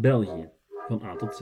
België, van A tot Z.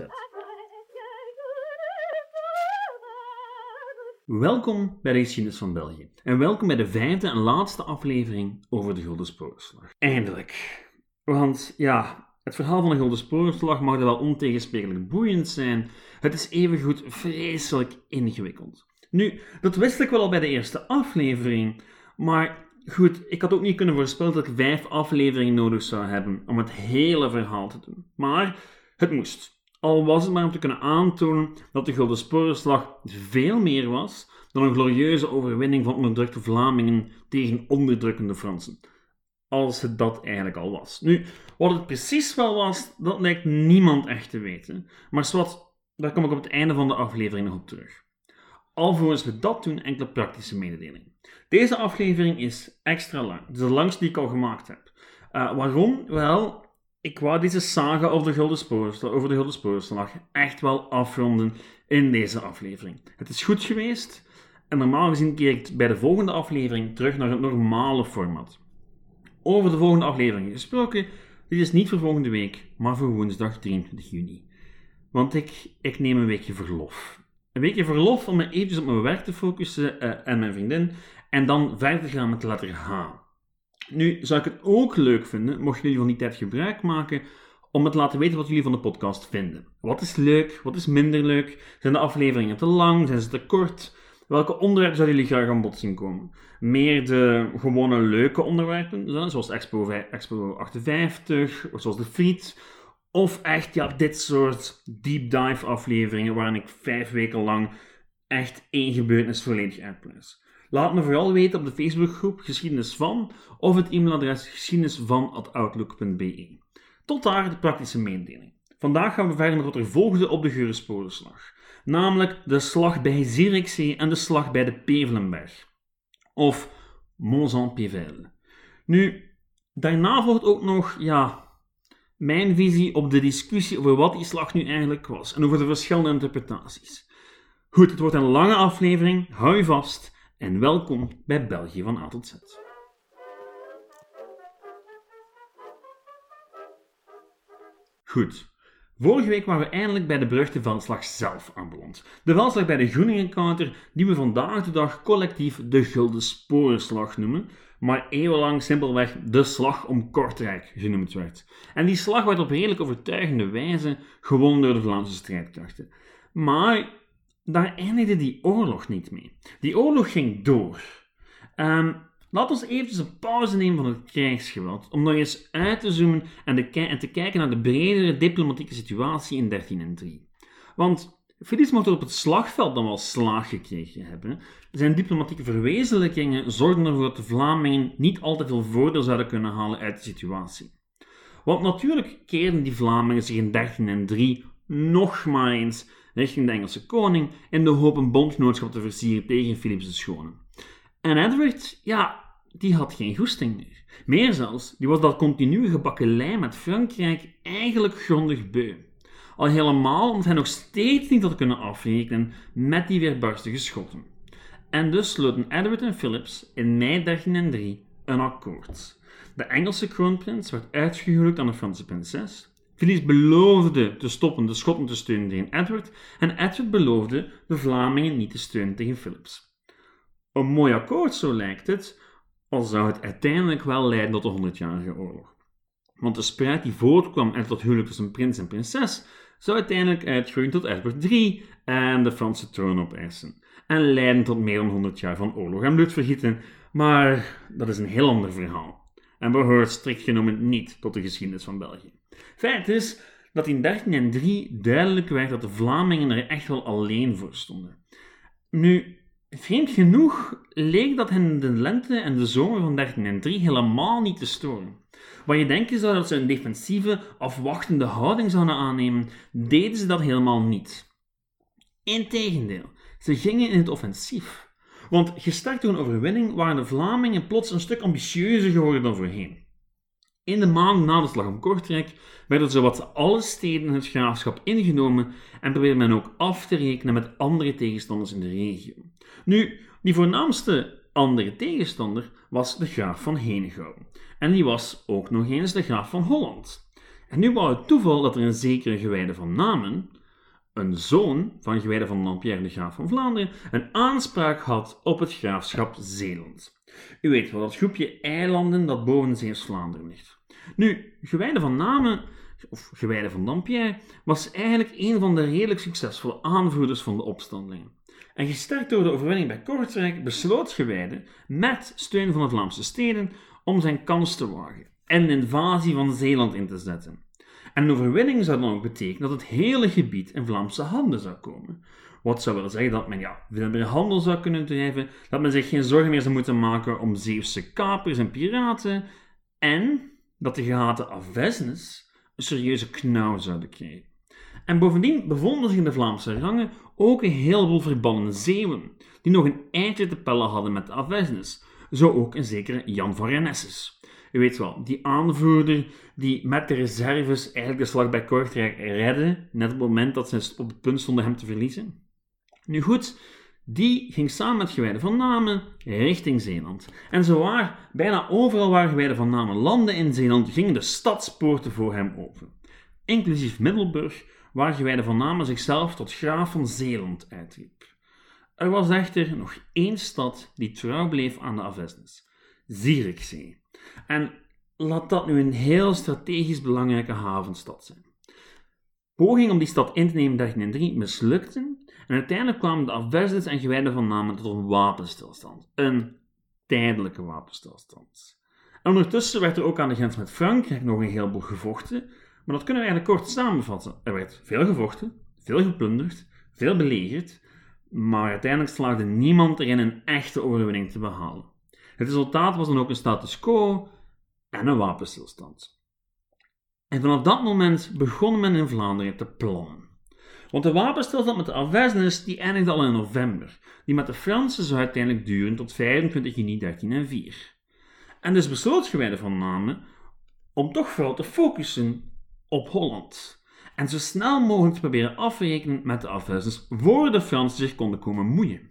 Welkom bij de geschiedenis van België. En welkom bij de vijfde en laatste aflevering over de Gulden Spoorslag. Eindelijk. Want ja, het verhaal van de Gulden Spoorslag mag wel ontegensprekelijk boeiend zijn. Het is evengoed vreselijk ingewikkeld. Nu, dat wist ik wel al bij de eerste aflevering, maar Goed, ik had ook niet kunnen voorspellen dat ik vijf afleveringen nodig zou hebben om het hele verhaal te doen. Maar het moest. Al was het maar om te kunnen aantonen dat de Gulden Sporenslag veel meer was dan een glorieuze overwinning van onderdrukte Vlamingen tegen onderdrukkende Fransen. Als het dat eigenlijk al was. Nu, wat het precies wel was, dat lijkt niemand echt te weten. Maar zwart, daar kom ik op het einde van de aflevering nog op terug. Alvorens we dat doen, enkele praktische mededelingen. Deze aflevering is extra lang. Het is de langste die ik al gemaakt heb. Uh, waarom? Wel, ik wou deze saga over de Gulden Spoorslag, over de echt wel afronden in deze aflevering. Het is goed geweest en normaal gezien keer ik bij de volgende aflevering terug naar het normale format. Over de volgende aflevering gesproken, dit is niet voor volgende week, maar voor woensdag 23 juni. Want ik, ik neem een weekje verlof. Een weekje verlof om me eventjes op mijn werk te focussen uh, en mijn vriendin en dan verder gaan met de letter H. Nu zou ik het ook leuk vinden, mochten jullie van die tijd gebruik maken, om me te laten weten wat jullie van de podcast vinden. Wat is leuk? Wat is minder leuk? Zijn de afleveringen te lang? Zijn ze te kort? Welke onderwerpen zouden jullie graag aan bod zien komen? Meer de gewone leuke onderwerpen, zoals Expo, Expo 58, zoals de Friet. Of echt ja, dit soort deep dive afleveringen waarin ik vijf weken lang echt één gebeurtenis volledig uitpluis. Laat me vooral weten op de Facebookgroep Geschiedenis van of het e-mailadres geschiedenisvan.outlook.be. Tot daar de praktische mededeling. Vandaag gaan we verder met wat er op de Geurensporenslag, namelijk de slag bij Zierikzee en de slag bij de Pevelenberg, of Mont-Saint-Pével. Nu, daarna volgt ook nog, ja, mijn visie op de discussie over wat die slag nu eigenlijk was en over de verschillende interpretaties. Goed, het wordt een lange aflevering, hou je vast en welkom bij België van A tot Z. Goed. Vorige week waren we eindelijk bij de beruchte veldslag zelf aanbeland. De veldslag bij de Groeningencounter, die we vandaag de dag collectief de Gulden Sporenslag noemen, maar eeuwenlang simpelweg de Slag om Kortrijk genoemd werd. En die slag werd op redelijk overtuigende wijze gewonnen door de Vlaamse strijdkrachten. Maar daar eindigde die oorlog niet mee. Die oorlog ging door. Um, laat ons eventjes een pauze nemen van het krijgsgeweld, om nog eens uit te zoomen en, te kijken naar de bredere diplomatieke situatie in 1303. Want Philips mocht er op het slagveld dan wel slaag gekregen hebben. Zijn diplomatieke verwezenlijkingen zorgden ervoor dat de Vlamingen niet altijd veel voordeel zouden kunnen halen uit de situatie. Want natuurlijk keerden die Vlamingen zich in 1303 nog maar eens richting de Engelse koning in de hoop een bondgenootschap te versieren tegen Philips de Schone. En Edward, ja, die had geen goesting meer. Meer zelfs, die was dat continue gebakkelei met Frankrijk eigenlijk grondig beu. Al helemaal omdat hij nog steeds niet had kunnen afrekenen met die weerbarstige schotten. En dus sloten Edward en Philips in mei 1303 een akkoord. De Engelse kroonprins werd uitgehuwelijkd aan de Franse prinses Philips beloofde te stoppen de Schotten te steunen tegen Edward en Edward beloofde de Vlamingen niet te steunen tegen Philips. Een mooi akkoord, zo lijkt het, al zou het uiteindelijk wel leiden tot de Honderdjarige Oorlog. Want de spreid die voortkwam uit dat huwelijk tussen prins en prinses zou uiteindelijk uitgroeien tot Edward III en de Franse troon opeisen. En leiden tot meer dan 100 jaar van oorlog en bloedvergieten, maar dat is een heel ander verhaal. En behoort strikt genomen niet tot de geschiedenis van België. Feit is dat in 1303 duidelijk werd dat de Vlamingen er echt wel alleen voor stonden. Nu, vreemd genoeg leek dat hen de lente en de zomer van 1303 helemaal niet te storen. Wat je denken zou dat ze een defensieve, afwachtende houding zouden aannemen, deden ze dat helemaal niet. Integendeel, ze gingen in het offensief. Want gestart door een overwinning waren de Vlamingen plots een stuk ambitieuzer geworden dan voorheen. In de maand na de slag om Kortrijk werden zowat alle steden in het graafschap ingenomen en probeerde men ook af te rekenen met andere tegenstanders in de regio. Nu, die voornaamste andere tegenstander was de graaf van Henegouwen. En die was ook nog eens de graaf van Holland. En nu wou het toeval dat er een zekere gewijde van Namen, een zoon van gewijde van Dampierre de Graaf van Vlaanderen, een aanspraak had op het graafschap Zeeland. U weet wel, dat groepje eilanden dat boven Zeeuws-Vlaanderen ligt. Nu, gewijde van Namen, of gewijde van Dampierre, was eigenlijk een van de redelijk succesvolle aanvoerders van de opstandelingen. En gesterkt door de overwinning bij Kortrijk besloot Gewijde, met steun van de Vlaamse steden, om zijn kans te wagen en een invasie van Zeeland in te zetten. En een overwinning zou dan ook betekenen dat het hele gebied in Vlaamse handen zou komen. Wat zou willen zeggen dat men ja, veel meer handel zou kunnen drijven, dat men zich geen zorgen meer zou moeten maken om Zeeuwse kapers en piraten, en dat de gehate Avesnes een serieuze knauw zouden krijgen. En bovendien bevonden zich in de Vlaamse rangen ook een heleboel verbannen Zeeuwen, die nog een eindje te pellen hadden met de Avesnes. Zo ook een zekere Jan van Renesses. U weet wel, die aanvoerder die met de reserves eigenlijk de slag bij Kortrijk redde, net op het moment dat ze op het punt stonden hem te verliezen. Nu goed, die ging samen met Gewijde van Namen richting Zeeland. En zowaar, bijna overal waar Gewijde van Namen landde in Zeeland, gingen de stadspoorten voor hem open. Inclusief Middelburg, waar Gewijde van Namen zichzelf tot graaf van Zeeland uitriep. Er was echter nog één stad die trouw bleef aan de Avesnes, Zierikzee. En laat dat nu een heel strategisch belangrijke havenstad zijn. Pogingen om die stad in te nemen in 1303 mislukten en uiteindelijk kwamen de Avesnes en Gewijden van Namen tot een wapenstilstand. Een tijdelijke wapenstilstand. En ondertussen werd er ook aan de grens met Frankrijk nog een heleboel gevochten, maar dat kunnen we eigenlijk kort samenvatten. Er werd veel gevochten, veel geplunderd, veel belegerd, maar uiteindelijk slaagde niemand erin een echte overwinning te behalen. Het resultaat was dan ook een status quo en een wapenstilstand. En vanaf dat moment begon men in Vlaanderen te plannen. Want de wapenstilstand met de Avesnes die eindigde al in november. Die met de Fransen zou uiteindelijk duren tot 25 juni 1304. En dus besloot Gewijde van Namen om toch vooral te focussen op Holland. En zo snel mogelijk te proberen afrekenen met de Avesnes voor de Fransen zich konden komen moeien.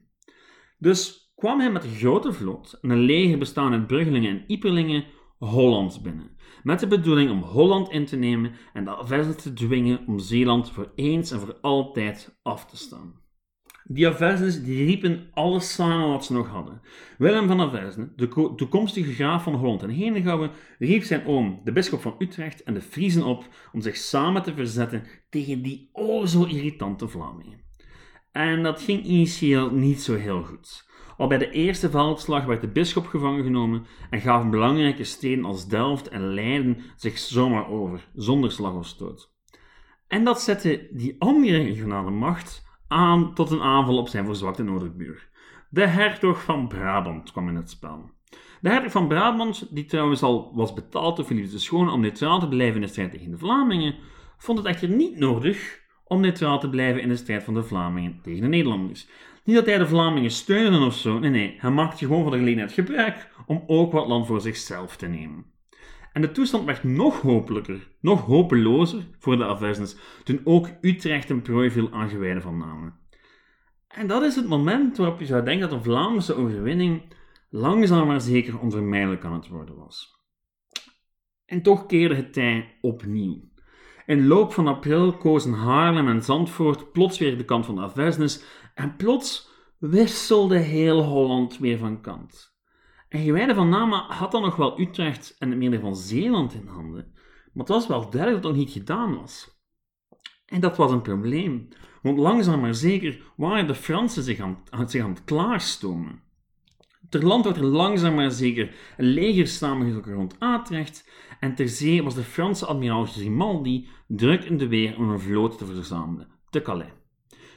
Dus kwam hij met een grote vloot en een leger bestaande uit Bruggelingen en Ieperlingen Holland binnen, met de bedoeling om Holland in te nemen en de Avesnes te dwingen om Zeeland voor eens en voor altijd af te staan. Die Avesnes die riepen alles samen wat ze nog hadden. Willem van Avesne, de toekomstige graaf van Holland en Henegouwen, riep zijn oom, de bisschop van Utrecht en de Friezen op om zich samen te verzetten tegen die o zo irritante Vlamingen. En dat ging initieel niet zo heel goed. Al bij de eerste veldslag werd de bisschop gevangen genomen en gaven belangrijke steden als Delft en Leiden zich zomaar over, zonder slag of stoot. En dat zette die andere regionale macht aan tot een aanval op zijn verzwakte noordelijke De hertog van Brabant kwam in het spel. De hertog van Brabant, die trouwens al was betaald door Philippe de Schone om neutraal te blijven in de strijd tegen de Vlamingen, vond het echter niet nodig om neutraal te blijven in de strijd van de Vlamingen tegen de Nederlanders. Niet dat hij de Vlamingen steunde of zo, nee, nee, hij maakte gewoon van de gelegenheid gebruik om ook wat land voor zichzelf te nemen. En de toestand werd nog hopelijker, nog hopelozer voor de Avesnes, toen ook Utrecht een prooi viel aan van namen. En dat is het moment waarop je zou denken dat een Vlaamse overwinning langzaam maar zeker onvermijdelijk aan het worden was. En toch keerde het tij opnieuw. In de loop van april kozen Haarlem en Zandvoort plots weer de kant van de Avesnes en plots wisselde heel Holland weer van kant. En Gewijde van Nama had dan nog wel Utrecht en het meer van Zeeland in handen, maar het was wel duidelijk dat dat niet gedaan was. En dat was een probleem, want langzaam maar zeker waren de Fransen zich aan, zich aan het klaarstomen. Ter land werd er langzaam maar zeker een leger samengetrokken rond Atrecht en ter zee was de Franse admiraal Grimaldi druk in de weer om een vloot te verzamelen, te Calais.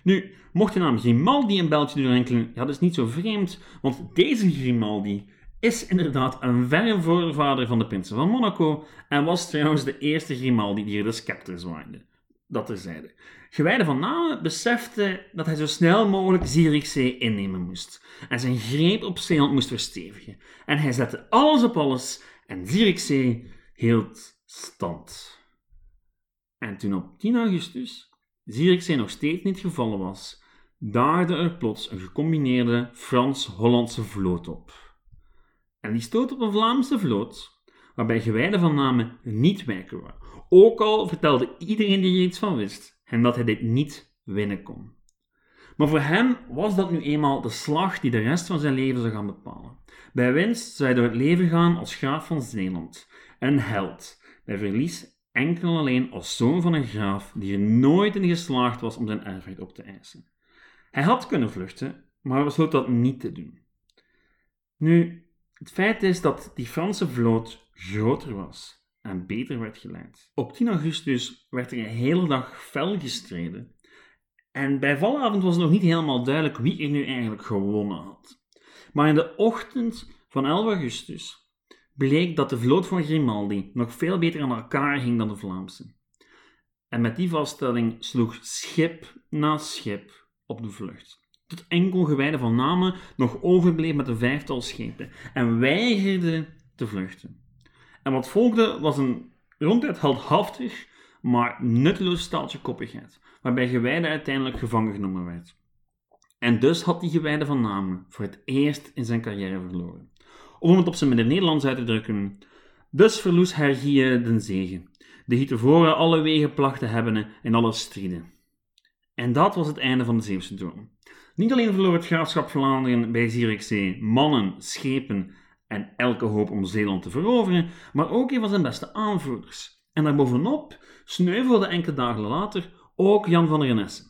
Nu, mocht de naam Grimaldi een beltje doorrinkelen, ja, dat is niet zo vreemd, want deze Grimaldi is inderdaad een verre voorvader van de prinsen van Monaco en was trouwens de eerste Grimaldi die er de scepter zwaaide. Dat terzijde. Gewijde van Namen besefte dat hij zo snel mogelijk Zierikzee innemen moest en zijn greep op Zeeland moest verstevigen. En hij zette alles op alles en Zierikzee hield stand. En toen op 10 augustus Zierikzee nog steeds niet gevallen was, daarde er plots een gecombineerde Frans-Hollandse vloot op. En die stoot op een Vlaamse vloot, waarbij gewijden van namen niet wijken waren. Ook al vertelde iedereen die er iets van wist, en dat hij dit niet winnen kon. Maar voor hem was dat nu eenmaal de slag die de rest van zijn leven zou gaan bepalen. Bij winst zou hij door het leven gaan als graaf van Zeeland, een held. Bij verlies enkel en alleen als zoon van een graaf die er nooit in geslaagd was om zijn erfrecht op te eisen. Hij had kunnen vluchten, maar besloot dat niet te doen. Nu, het feit is dat die Franse vloot groter was en beter werd geleid. Op 10 augustus werd er een hele dag fel gestreden. En bij valavond was het nog niet helemaal duidelijk wie er nu eigenlijk gewonnen had. Maar in de ochtend van 11 augustus bleek dat de vloot van Grimaldi nog veel beter aan elkaar ging dan de Vlaamse. En met die vaststelling sloeg schip na schip op de vlucht. Tot enkel gewijde van namen nog overbleef met een vijftal schepen en weigerde te vluchten. En wat volgde was een ronduit heldhaftig, maar nutteloos staaltje koppigheid, waarbij gewijde uiteindelijk gevangen genomen werd. En dus had die gewijde van namen voor het eerst in zijn carrière verloren. Of om het op zijn Nederlands uit te drukken, dus verloes Hergie den zegen, die tevoren alle wegen placht te hebben in alle strijden. En dat was het einde van de Zeeuwse droom. Niet alleen verloor het graafschap Vlaanderen bij Zierikzee mannen, schepen en elke hoop om Zeeland te veroveren, maar ook een van zijn beste aanvoerders. En daarbovenop sneuvelde enkele dagen later ook Jan van Renesse.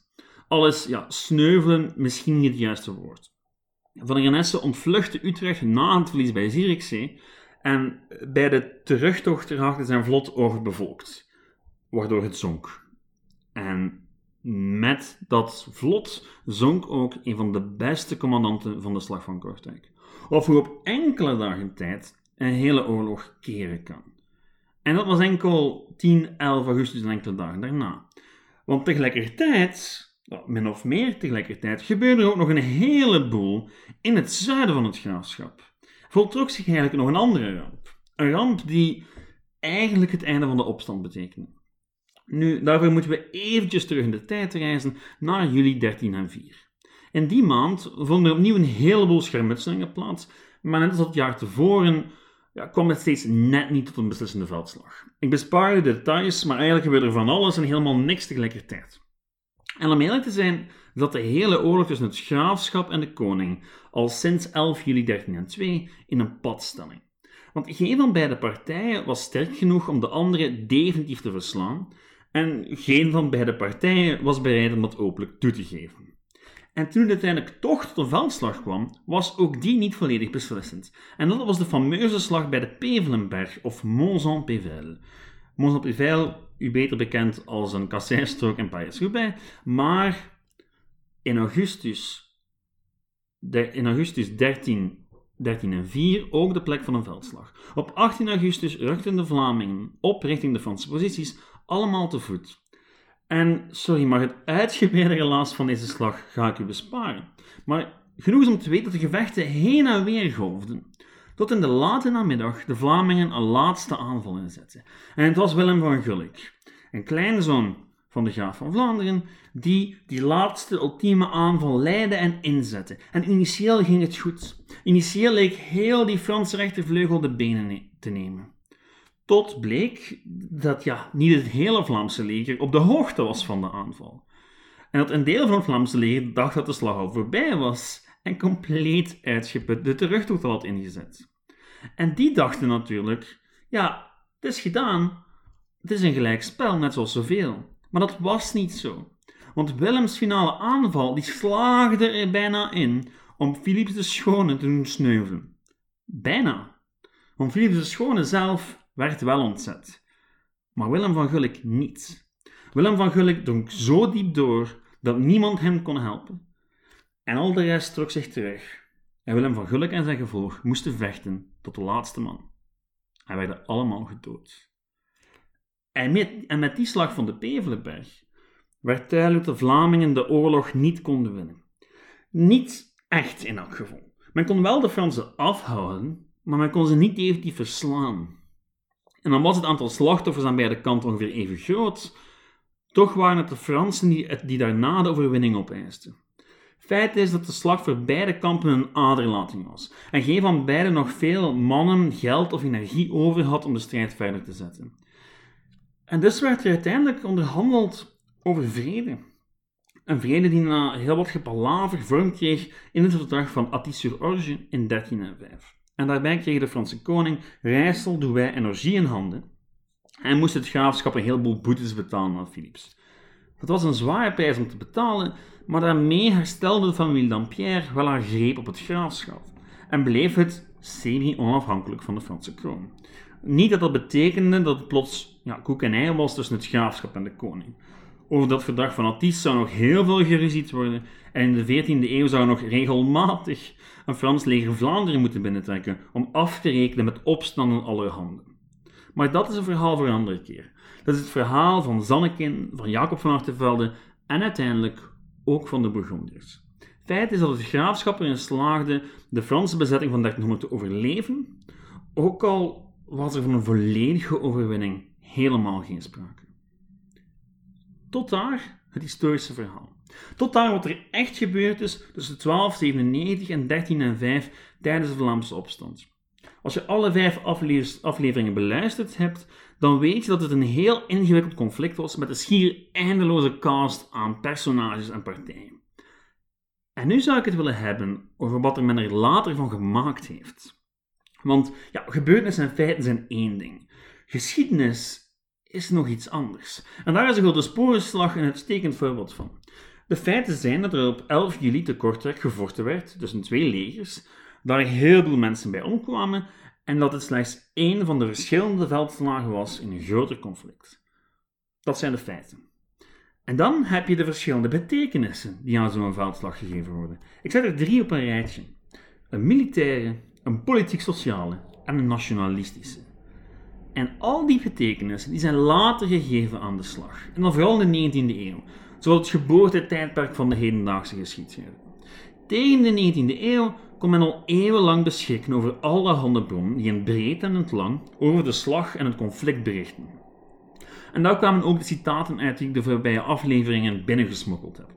Al is ja, sneuvelen misschien niet het juiste woord. Van der Renesse ontvluchtte Utrecht na het verlies bij Zierikzee en bij de terugtocht raakte zijn vlot overbevolkt, waardoor het zonk. En met dat vlot zonk ook een van de beste commandanten van de slag van Kortrijk. Of hoe op enkele dagen tijd een hele oorlog keren kan. En dat was enkel 10, 11 augustus en enkele dagen daarna. Want tegelijkertijd, min of meer tegelijkertijd, gebeurde er ook nog een heleboel in het zuiden van het graafschap. Voltrok zich eigenlijk nog een andere ramp. Een ramp die eigenlijk het einde van de opstand betekende. Nu, daarvoor moeten we eventjes terug in de tijd reizen naar juli 1304. In die maand vonden er opnieuw een heleboel schermutselingen plaats, maar net als het jaar tevoren ja, kwam het steeds net niet tot een beslissende veldslag. Ik bespaar de details, maar eigenlijk gebeurde er van alles en helemaal niks tegelijkertijd. En om eerlijk te zijn, zat de hele oorlog tussen het graafschap en de koning al sinds 11 juli 1302 in een padstelling. Want geen van beide partijen was sterk genoeg om de andere definitief te verslaan, en geen van beide partijen was bereid om dat openlijk toe te geven. En toen uiteindelijk toch tot een veldslag kwam, was ook die niet volledig beslissend. En dat was de fameuze slag bij de Pevelenberg, of Mons-en-Pével. Mons-en-Pével, u beter bekend als een kasseistrook in Paris-Roubaix, maar in augustus, in augustus 13, 1304 ook de plek van een veldslag. Op 18 augustus rukten de Vlamingen op richting de Franse posities, allemaal te voet. En sorry, maar het uitgebreide relaas van deze slag ga ik u besparen. Maar genoeg is om te weten dat de gevechten heen en weer golfden. Tot in de late namiddag de Vlamingen een laatste aanval inzetten. En het was Willem van Gulik, een kleinzoon van de graaf van Vlaanderen, die die laatste ultieme aanval leidde en inzette. En initieel ging het goed. Initieel leek heel die Franse rechtervleugel de benen te nemen. Tot bleek dat ja, niet het hele Vlaamse leger op de hoogte was van de aanval. En dat een deel van het Vlaamse leger dacht dat de slag al voorbij was en compleet uitgeput de terugtocht had ingezet. En die dachten natuurlijk, ja, het is gedaan. Het is een gelijk spel, net zoals zoveel. Maar dat was niet zo. Want Willems finale aanval die slaagde er bijna in om Philips de Schone te doen sneuvelen. Bijna. Want Philips de Schone zelf werd wel ontzet. Maar Willem van Gulik niet. Willem van Gulik dronk zo diep door dat niemand hem kon helpen. En al de rest trok zich terug. En Willem van Gulik en zijn gevolg moesten vechten tot de laatste man. Hij werden allemaal gedood. En met, en met die slag van de Pevelenberg werd duidelijk dat de Vlamingen de oorlog niet konden winnen. Niet echt in elk geval. Men kon wel de Fransen afhouden, maar men kon ze niet definitief verslaan. En dan was het aantal slachtoffers aan beide kanten ongeveer even groot. Toch waren het de Fransen die, die daarna de overwinning opeisten. Feit is dat de slag voor beide kampen een aderlating was en geen van beiden nog veel mannen, geld of energie over had om de strijd verder te zetten. En dus werd er uiteindelijk onderhandeld over vrede. Een vrede die na heel wat gepalaver vorm kreeg in het verdrag van Atis-sur-Orge in 1305. En daarbij kreeg de Franse koning Rijssel, Douai en Orgie in handen en moest het graafschap een heleboel boetes betalen aan Philips. Dat was een zware prijs om te betalen, maar daarmee herstelde de familie Dampierre wel haar greep op het graafschap en bleef het semi-onafhankelijk van de Franse kroon. Niet dat dat betekende dat het plots koek en ei was tussen het graafschap en de koning. Over dat verdrag van Atis zou nog heel veel geruzied worden en in de 14e eeuw zou nog regelmatig een Frans leger Vlaanderen moeten binnentrekken om af te rekenen met opstanden allerhande. Maar dat is een verhaal voor een andere keer. Dat is het verhaal van Zannekin, van Jacob van Artevelde en uiteindelijk ook van de Bourgondiërs. Feit is dat het graafschap erin slaagde de Franse bezetting van 1300 te overleven, ook al was er van een volledige overwinning helemaal geen sprake. Tot daar het historische verhaal. Tot daar wat er echt gebeurd is tussen 1297 en 1305 tijdens de Vlaamse opstand. Als je alle vijf afleveringen beluisterd hebt, dan weet je dat het een heel ingewikkeld conflict was met een schier eindeloze cast aan personages en partijen. En nu zou ik het willen hebben over wat er men er later van gemaakt heeft. Want ja, gebeurtenissen en feiten zijn één ding. Geschiedenis is nog iets anders. En daar is de Grote Sporenslag een uitstekend voorbeeld van. De feiten zijn dat er op 11 juli te Kortrijk gevochten werd tussen twee legers, daar heel veel mensen bij omkwamen en dat het slechts één van de verschillende veldslagen was in een groter conflict. Dat zijn de feiten. En dan heb je de verschillende betekenissen die aan zo'n veldslag gegeven worden. Ik zet er drie op een rijtje: een militaire, een politiek-sociale en een nationalistische. En al die betekenissen die zijn later gegeven aan de slag, en dan vooral in de 19e eeuw, zoals het geboortetijdperk van de hedendaagse geschiedschrijving. Tegen de 19e eeuw kon men al eeuwenlang beschikken over allerhande bronnen die in breed en in het lang over de slag en het conflict berichten. En daar kwamen ook de citaten uit die ik de voorbije afleveringen binnengesmokkeld heb.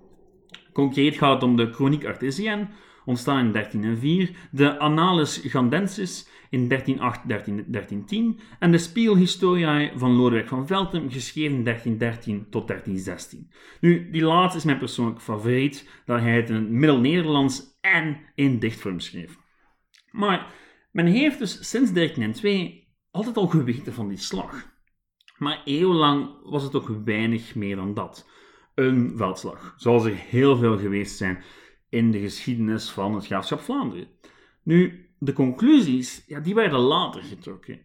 Concreet gaat het om de Chronique Artesienne, ontstaan in 1304, de Annales Gandensis in 1308-1310 en de Spielhistoriae van Lodewijk van Veltem, geschreven in 1313 tot 1316. Nu, die laatste is mijn persoonlijk favoriet, daar hij het in het Middel-Nederlands en in dichtvorm schreef. Maar men heeft dus sinds 1302 altijd al geweten van die slag. Maar eeuwenlang was het ook weinig meer dan dat. Een veldslag, zoals er heel veel geweest zijn in de geschiedenis van het graafschap Vlaanderen. Nu, de conclusies, ja, die werden later getrokken.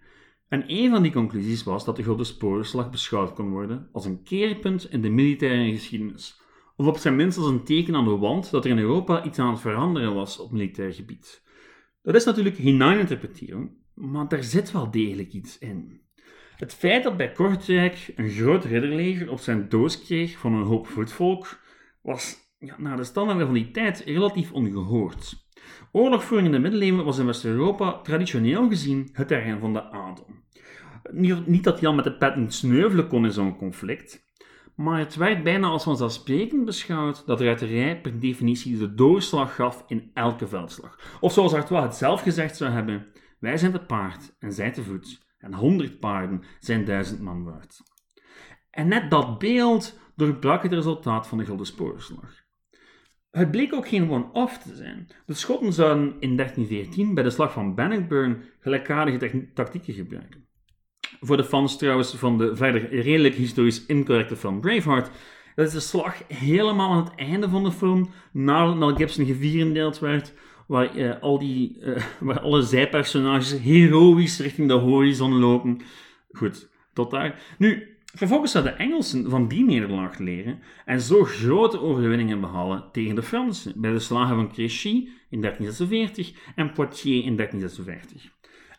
En een van die conclusies was dat de Grote Sporenslag beschouwd kon worden als een keerpunt in de militaire geschiedenis. Of op zijn minst als een teken aan de wand dat er in Europa iets aan het veranderen was op militair gebied. Dat is natuurlijk hineininterpretering, maar daar zit wel degelijk iets in. Het feit dat bij Kortrijk een groot ridderleger op zijn doos kreeg van een hoop voetvolk, was ja, naar de standaarden van die tijd relatief ongehoord. Oorlogvoering in de middeleeuwen was in West-Europa traditioneel gezien het terrein van de adel. Niet, dat Jan met de pet niet sneuvelen kon in zo'n conflict, maar het werd bijna als vanzelfsprekend beschouwd dat ruiterij per definitie de doorslag gaf in elke veldslag. Of zoals Artois het zelf gezegd zou hebben, wij zijn te paard en zij te voet, en honderd paarden zijn duizend man waard. En net dat beeld doorbrak het resultaat van de Gulden Spoorslag. Het bleek ook geen one-off te zijn. De Schotten zouden in 1314 bij de slag van Bannockburn gelijkaardige tactieken gebruiken. Voor de fans trouwens van de verder redelijk historisch incorrecte film Braveheart, dat is de slag helemaal aan het einde van de film, nadat Mel Gibson gevierendeeld werd, waar, uh, al die, uh, waar alle zijpersonages heroïs richting de horizon lopen. Goed, tot daar. Nu, Vervolgens zouden de Engelsen van die nederlaag leren en zo grote overwinningen behalen tegen de Fransen bij de slagen van Créchy in 1346 en Poitiers in 1356.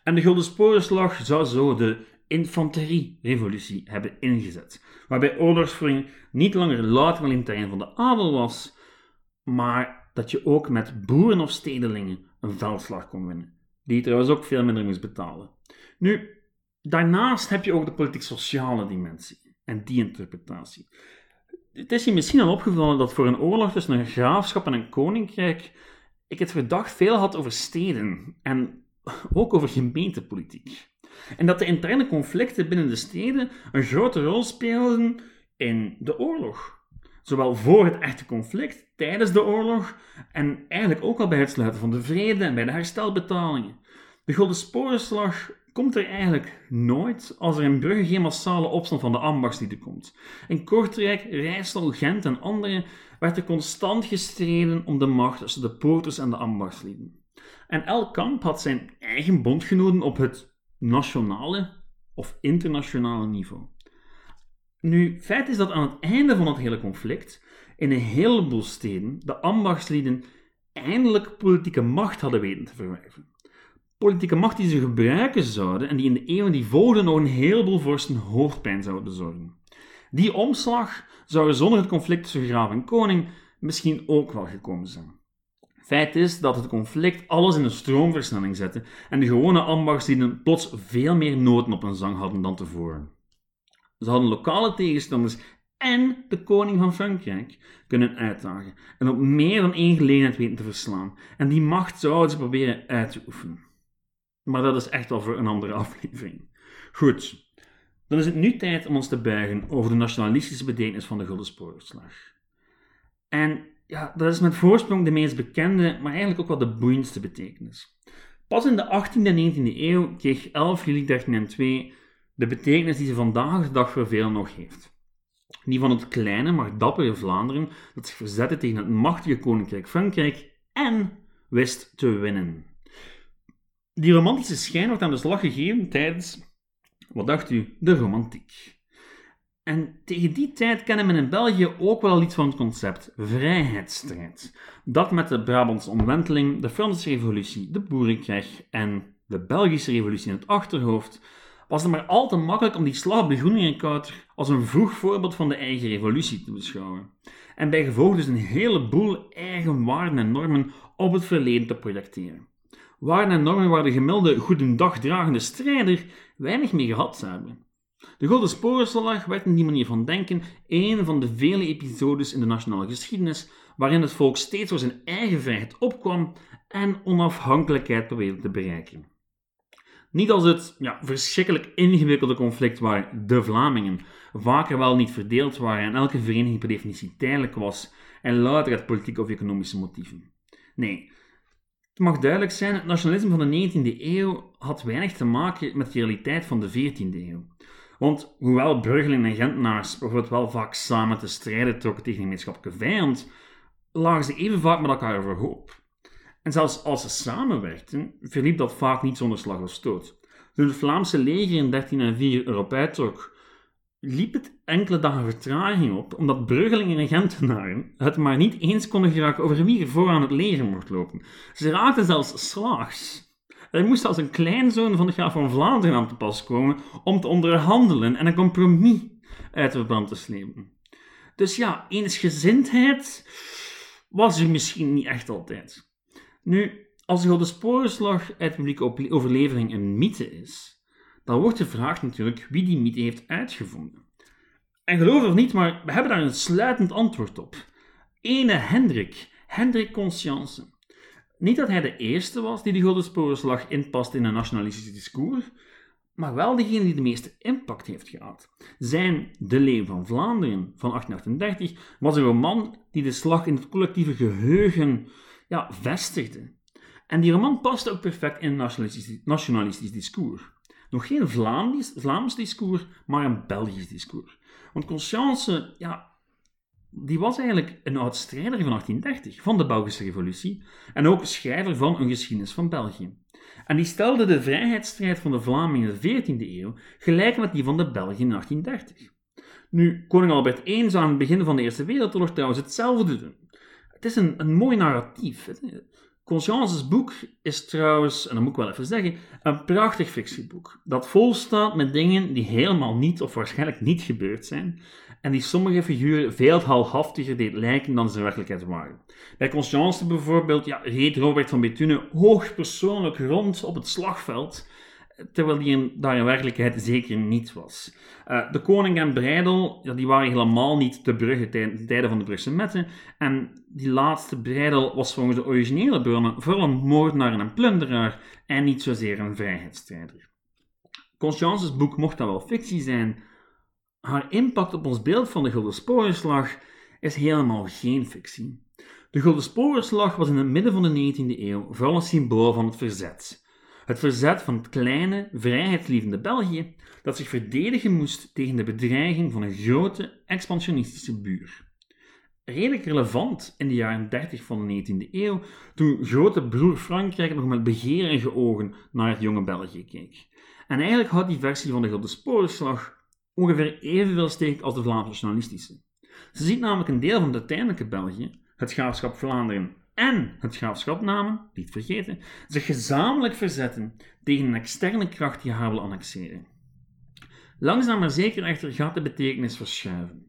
En de Gulden Sporenslag zou zo de infanterie-revolutie hebben ingezet, waarbij oorlogsvoering niet langer louter het terrein van de adel was, maar dat je ook met boeren of stedelingen een veldslag kon winnen, die trouwens ook veel minder moest betalen. Nu, Daarnaast heb je ook de politiek-sociale dimensie en die interpretatie. Het is je misschien al opgevallen dat voor een oorlog tussen een graafschap en een koninkrijk ik het verdacht veel had over steden en ook over gemeentepolitiek. En dat de interne conflicten binnen de steden een grote rol speelden in de oorlog. Zowel voor het echte conflict, tijdens de oorlog en eigenlijk ook al bij het sluiten van de vrede en bij de herstelbetalingen. De Golden Sporenslag komt er eigenlijk nooit als er in Brugge geen massale opstand van de ambachtslieden komt. In Kortrijk, Rijssel, Gent en andere werd er constant gestreden om de macht tussen de poorters en de ambachtslieden. En elk kamp had zijn eigen bondgenoten op het nationale of internationale niveau. Nu, feit is dat aan het einde van het hele conflict in een heleboel steden de ambachtslieden eindelijk politieke macht hadden weten te verwerven. Politieke macht die ze gebruiken zouden en die in de eeuwen die volgden nog een heleboel vorsten hoofdpijn zouden bezorgen. Die omslag zou er zonder het conflict tussen graaf en koning misschien ook wel gekomen zijn. Feit is dat het conflict alles in een stroomversnelling zette en de gewone ambachtslieden plots veel meer noten op hun zang hadden dan tevoren. Ze hadden lokale tegenstanders en de koning van Frankrijk kunnen uitdagen en op meer dan één gelegenheid weten te verslaan. En die macht zouden ze proberen uit te oefenen. Maar dat is echt wel voor een andere aflevering. Goed, dan is het nu tijd om ons te buigen over de nationalistische betekenis van de Gulden Sporenslag. En ja, dat is met voorsprong de meest bekende, maar eigenlijk ook wel de boeiendste betekenis. Pas in de 18e en 19e eeuw kreeg 11 juli 1302 de betekenis die ze vandaag de dag voor veel nog heeft. Die van het kleine, maar dappere Vlaanderen dat zich verzette tegen het machtige koninkrijk Frankrijk en wist te winnen. Die romantische schijn wordt aan de slag gegeven tijdens, wat dacht u, de romantiek. En tegen die tijd kennen men in België ook wel iets van het concept vrijheidsstrijd. Dat met de Brabantse omwenteling, de Franse revolutie, de boerenkrijg en de Belgische revolutie in het achterhoofd, was het maar al te makkelijk om die slag op de als een vroeg voorbeeld van de eigen revolutie te beschouwen. En bij gevolg dus een heleboel eigen waarden en normen op het verleden te projecteren. Waarden en normen waar de gemiddelde goedendagdragende strijder weinig mee gehad zou hebben. De Golden Sporenslag werd in die manier van denken een van de vele episodes in de nationale geschiedenis waarin het volk steeds voor zijn eigen vrijheid opkwam en onafhankelijkheid probeerde te bereiken. Niet als het ja, verschrikkelijk ingewikkelde conflict waar de Vlamingen vaker wel niet verdeeld waren en elke vereniging per definitie tijdelijk was en louter uit politieke of economische motieven. Nee, het mag duidelijk zijn, het nationalisme van de 19e eeuw had weinig te maken met de realiteit van de 14e eeuw. Want hoewel Bruggelingen en Gentenaars bijvoorbeeld wel vaak samen te strijden trokken tegen een gemeenschappelijke vijand, lagen ze even vaak met elkaar overhoop. En zelfs als ze samenwerkten, verliep dat vaak niet zonder slag of stoot. Toen het Vlaamse leger in 1304 erop uittrok, liep het enkele dagen vertraging op, omdat Bruggelingen en Gentenaren het maar niet eens konden geraken over wie er vooraan het leger mocht lopen. Ze raakten zelfs slaags. Er moest als een kleinzoon van de graaf van Vlaanderen aan te pas komen om te onderhandelen en een compromis uit de verband te slepen. Dus ja, eensgezindheid was er misschien niet echt altijd. Nu, als de Sporenslag uit publieke overlevering een mythe is, dan wordt de vraag natuurlijk wie die mythe heeft uitgevonden. En geloof het of niet, maar we hebben daar een sluitend antwoord op. Ene Hendrik, Hendrik Conscience. Niet dat hij de eerste was die de Gouden Sporenslag inpast in een nationalistisch discours, maar wel degene die de meeste impact heeft gehad. Zijn De Leeuw van Vlaanderen van 1838 was een roman die de slag in het collectieve geheugen ja, vestigde. En die roman paste ook perfect in een nationalistisch, nationalistisch discours. Nog geen Vlaams, Vlaams discours, maar een Belgisch discours. Want Conscience, ja, die was eigenlijk een oud strijder van 1830, van de Belgische Revolutie, en ook schrijver van een geschiedenis van België. En die stelde de vrijheidsstrijd van de Vlamingen in de 14e eeuw gelijk met die van de Belgen in 1830. Nu, koning Albert I zou aan het begin van de Eerste Wereldoorlog trouwens hetzelfde doen. Het is een, een mooi narratief. Conscience's boek is trouwens, en dat moet ik wel even zeggen, een prachtig fictieboek. Dat vol staat met dingen die helemaal niet of waarschijnlijk niet gebeurd zijn. En die sommige figuren veel halhaftiger deed lijken dan ze in werkelijkheid waren. Bij Conscience bijvoorbeeld ja, reed Robert van Bethune hoogpersoonlijk rond op het slagveld. Terwijl die daar in werkelijkheid zeker niet was. Uh, de koning en Breidel ja, die waren helemaal niet te Brugge ten tijde van de Brugse metten. En die laatste Breidel was volgens de originele bronnen vooral een moordenaar en plunderaar en niet zozeer een vrijheidsstrijder. Consciences boek mocht dat wel fictie zijn. Haar impact op ons beeld van de Gulden Sporenslag is helemaal geen fictie. De Gulden Sporenslag was in het midden van de 19e eeuw vooral een symbool van het verzet. Het verzet van het kleine, vrijheidslievende België dat zich verdedigen moest tegen de bedreiging van een grote, expansionistische buur. Redelijk relevant in de jaren 30 van de 19e eeuw, toen grote broer Frankrijk nog met begeerige ogen naar het jonge België keek. En eigenlijk houdt die versie van de Gulden Sporenslag ongeveer evenveel steek als de Vlaamse nationalistische. Ze ziet namelijk een deel van het uiteindelijke België, het graafschap Vlaanderen en het graafschap Namen, niet vergeten, zich gezamenlijk verzetten tegen een externe kracht die haar wil annexeren. Langzaam maar zeker echter gaat de betekenis verschuiven.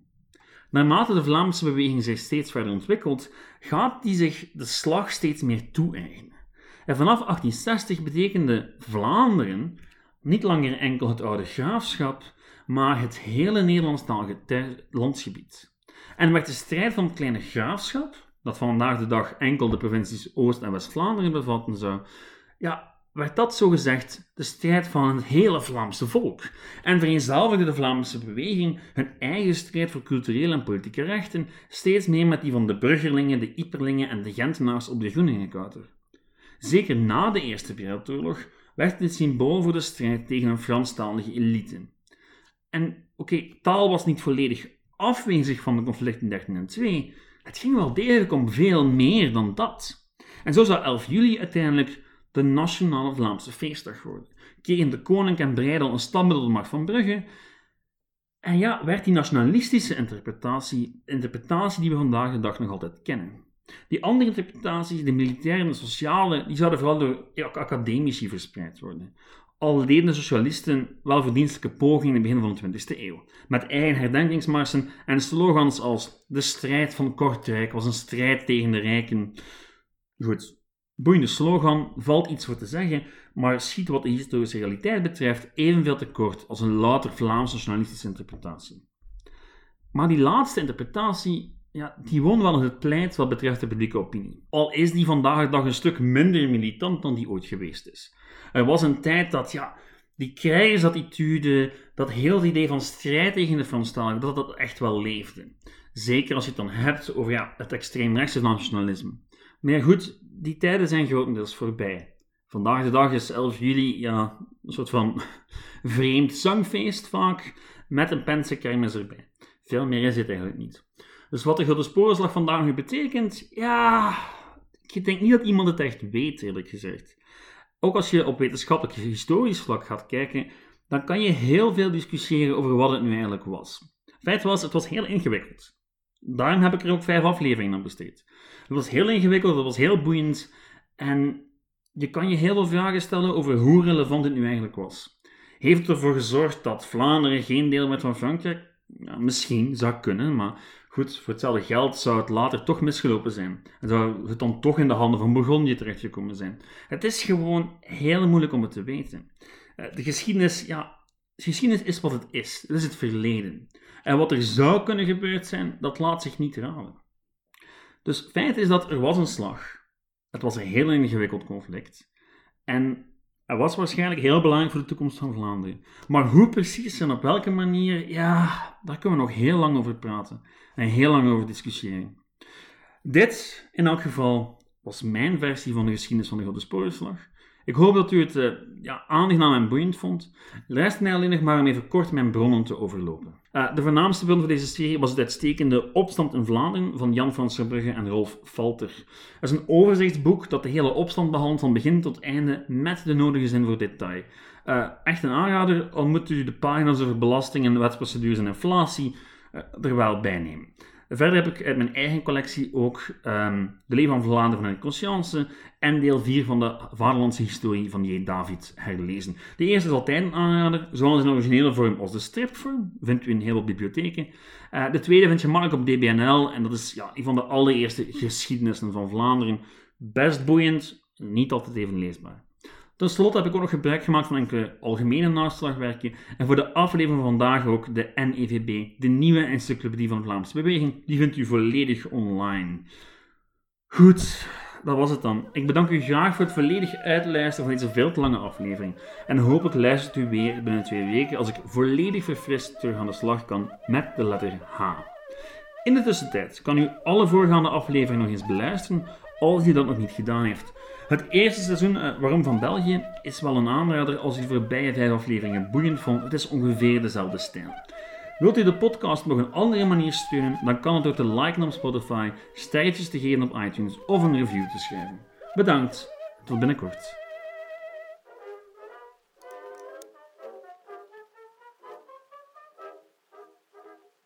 Naarmate de Vlaamse beweging zich steeds verder ontwikkelt, gaat die zich de slag steeds meer toe-eigenen. En vanaf 1860 betekende Vlaanderen niet langer enkel het oude graafschap, maar het hele Nederlandstalige landsgebied. En werd de strijd van het kleine graafschap, dat vandaag de dag enkel de provincies Oost- en West-Vlaanderen bevatten zou, ja, werd dat zogezegd de strijd van het hele Vlaamse volk en vereenzelvigde de Vlaamse beweging hun eigen strijd voor culturele en politieke rechten steeds meer met die van de Bruggerlingen, de Iperlingen en de Gentenaars op de Groeningenkouter. Zeker na de Eerste Wereldoorlog werd dit symbool voor de strijd tegen een Franstalige elite. En oké, taal was niet volledig afwezig van de conflicten in 1302, het ging wel degelijk om veel meer dan dat. En zo zou 11 juli uiteindelijk de Nationale Vlaamse Feestdag worden. Kregen de koning en Breidel een standbeeld op de Markt van Brugge. En ja, werd die nationalistische interpretatie, interpretatie die we vandaag de dag nog altijd kennen. Die andere interpretaties, de militaire en de sociale, die zouden vooral door academici verspreid worden. Al deden de socialisten wel verdienstelijke pogingen in het begin van de 20e eeuw. Met eigen herdenkingsmarsen en slogans als de strijd van Kortrijk was een strijd tegen de rijken. Goed, boeiende slogan, valt iets voor te zeggen, maar schiet wat de historische realiteit betreft evenveel tekort als een louter Vlaamse nationalistische interpretatie. Maar die laatste interpretatie, ja, die won wel het pleit wat betreft de publieke opinie. Al is die vandaag de dag een stuk minder militant dan die ooit geweest is. Er was een tijd dat, ja, die krijgersattitude, dat heel idee van strijd tegen de Franstaligen, dat dat echt wel leefde. Zeker als je het dan hebt over ja, het extreemrechtse nationalisme. Maar goed, die tijden zijn grotendeels voorbij. Vandaag de dag is 11 juli ja, een soort van vreemd zangfeest vaak, met een Pense kermis erbij. Veel meer is het eigenlijk niet. Dus wat de Grote Sporenslag vandaag nu betekent, ja, ik denk niet dat iemand het echt weet, eerlijk gezegd. Ook als je op wetenschappelijk historisch vlak gaat kijken, dan kan je heel veel discussiëren over wat het nu eigenlijk was. Feit was, het was heel ingewikkeld. Daarom heb ik er ook vijf afleveringen aan besteed. Het was heel ingewikkeld, het was heel boeiend en je kan je heel veel vragen stellen over hoe relevant het nu eigenlijk was. Heeft het ervoor gezorgd dat Vlaanderen geen deel werd van Frankrijk? Ja, misschien, zou kunnen, maar goed, voor hetzelfde geld zou het later toch misgelopen zijn. En zou het dan toch in de handen van Bourgondië terechtgekomen zijn. Het is gewoon heel moeilijk om het te weten. Eh, de geschiedenis, ja, de geschiedenis is wat het is. Het is het verleden. En wat er zou kunnen gebeurd zijn, dat laat zich niet raden. Dus feit is dat er was een slag. Het was een heel ingewikkeld conflict. En het was waarschijnlijk heel belangrijk voor de toekomst van Vlaanderen. Maar hoe precies en op welke manier, ja, daar kunnen we nog heel lang over praten. En heel lang over discussiëren. Dit, in elk geval, was mijn versie van de geschiedenis van de Grote Sporenslag. Ik hoop dat u het uh, ja, aangenaam en boeiend vond. Luister mij alleen nog maar om even kort mijn bronnen te overlopen. Uh, de voornaamste bron van deze serie was het uitstekende Opstand in Vlaanderen van Jan van Verbrugge en Rolf Falter. Het is een overzichtsboek dat de hele opstand behandelt van begin tot einde met de nodige zin voor detail. Uh, echt een aanrader, al moet u de pagina's over belastingen, wetsprocedures en inflatie er wel bij nemen. Verder heb ik uit mijn eigen collectie ook um, De Leven van Vlaanderen en Conscience en deel 4 van de Vaderlandse Historie van J. David herlezen. De eerste is altijd een aanrader, zowel in originele vorm als de stripvorm. Vindt u in heel veel bibliotheken. Uh, de tweede vind je makkelijk op DBNL en dat is ja, een van de allereerste geschiedenissen van Vlaanderen. Best boeiend, niet altijd even leesbaar. Ten slotte heb ik ook nog gebruik gemaakt van enkele algemene naslagwerken en voor de aflevering van vandaag ook de NEVB, de nieuwe encyclopedie van Vlaamse Beweging. Die vindt u volledig online. Goed, dat was het dan. Ik bedank u graag voor het volledig uitluisteren van deze veel te lange aflevering. En hopelijk luistert u weer binnen twee weken als ik volledig verfrist terug aan de slag kan met de letter H. In de tussentijd kan u alle voorgaande afleveringen nog eens beluisteren als u dat nog niet gedaan heeft. Het eerste seizoen uh, Waarom van België is wel een aanrader als u de voorbije vijf afleveringen boeiend vond. Het is ongeveer dezelfde stijl. Wilt u de podcast op een andere manier steunen, dan kan het door te liken op Spotify, sterretjes te geven op iTunes of een review te schrijven. Bedankt, tot binnenkort.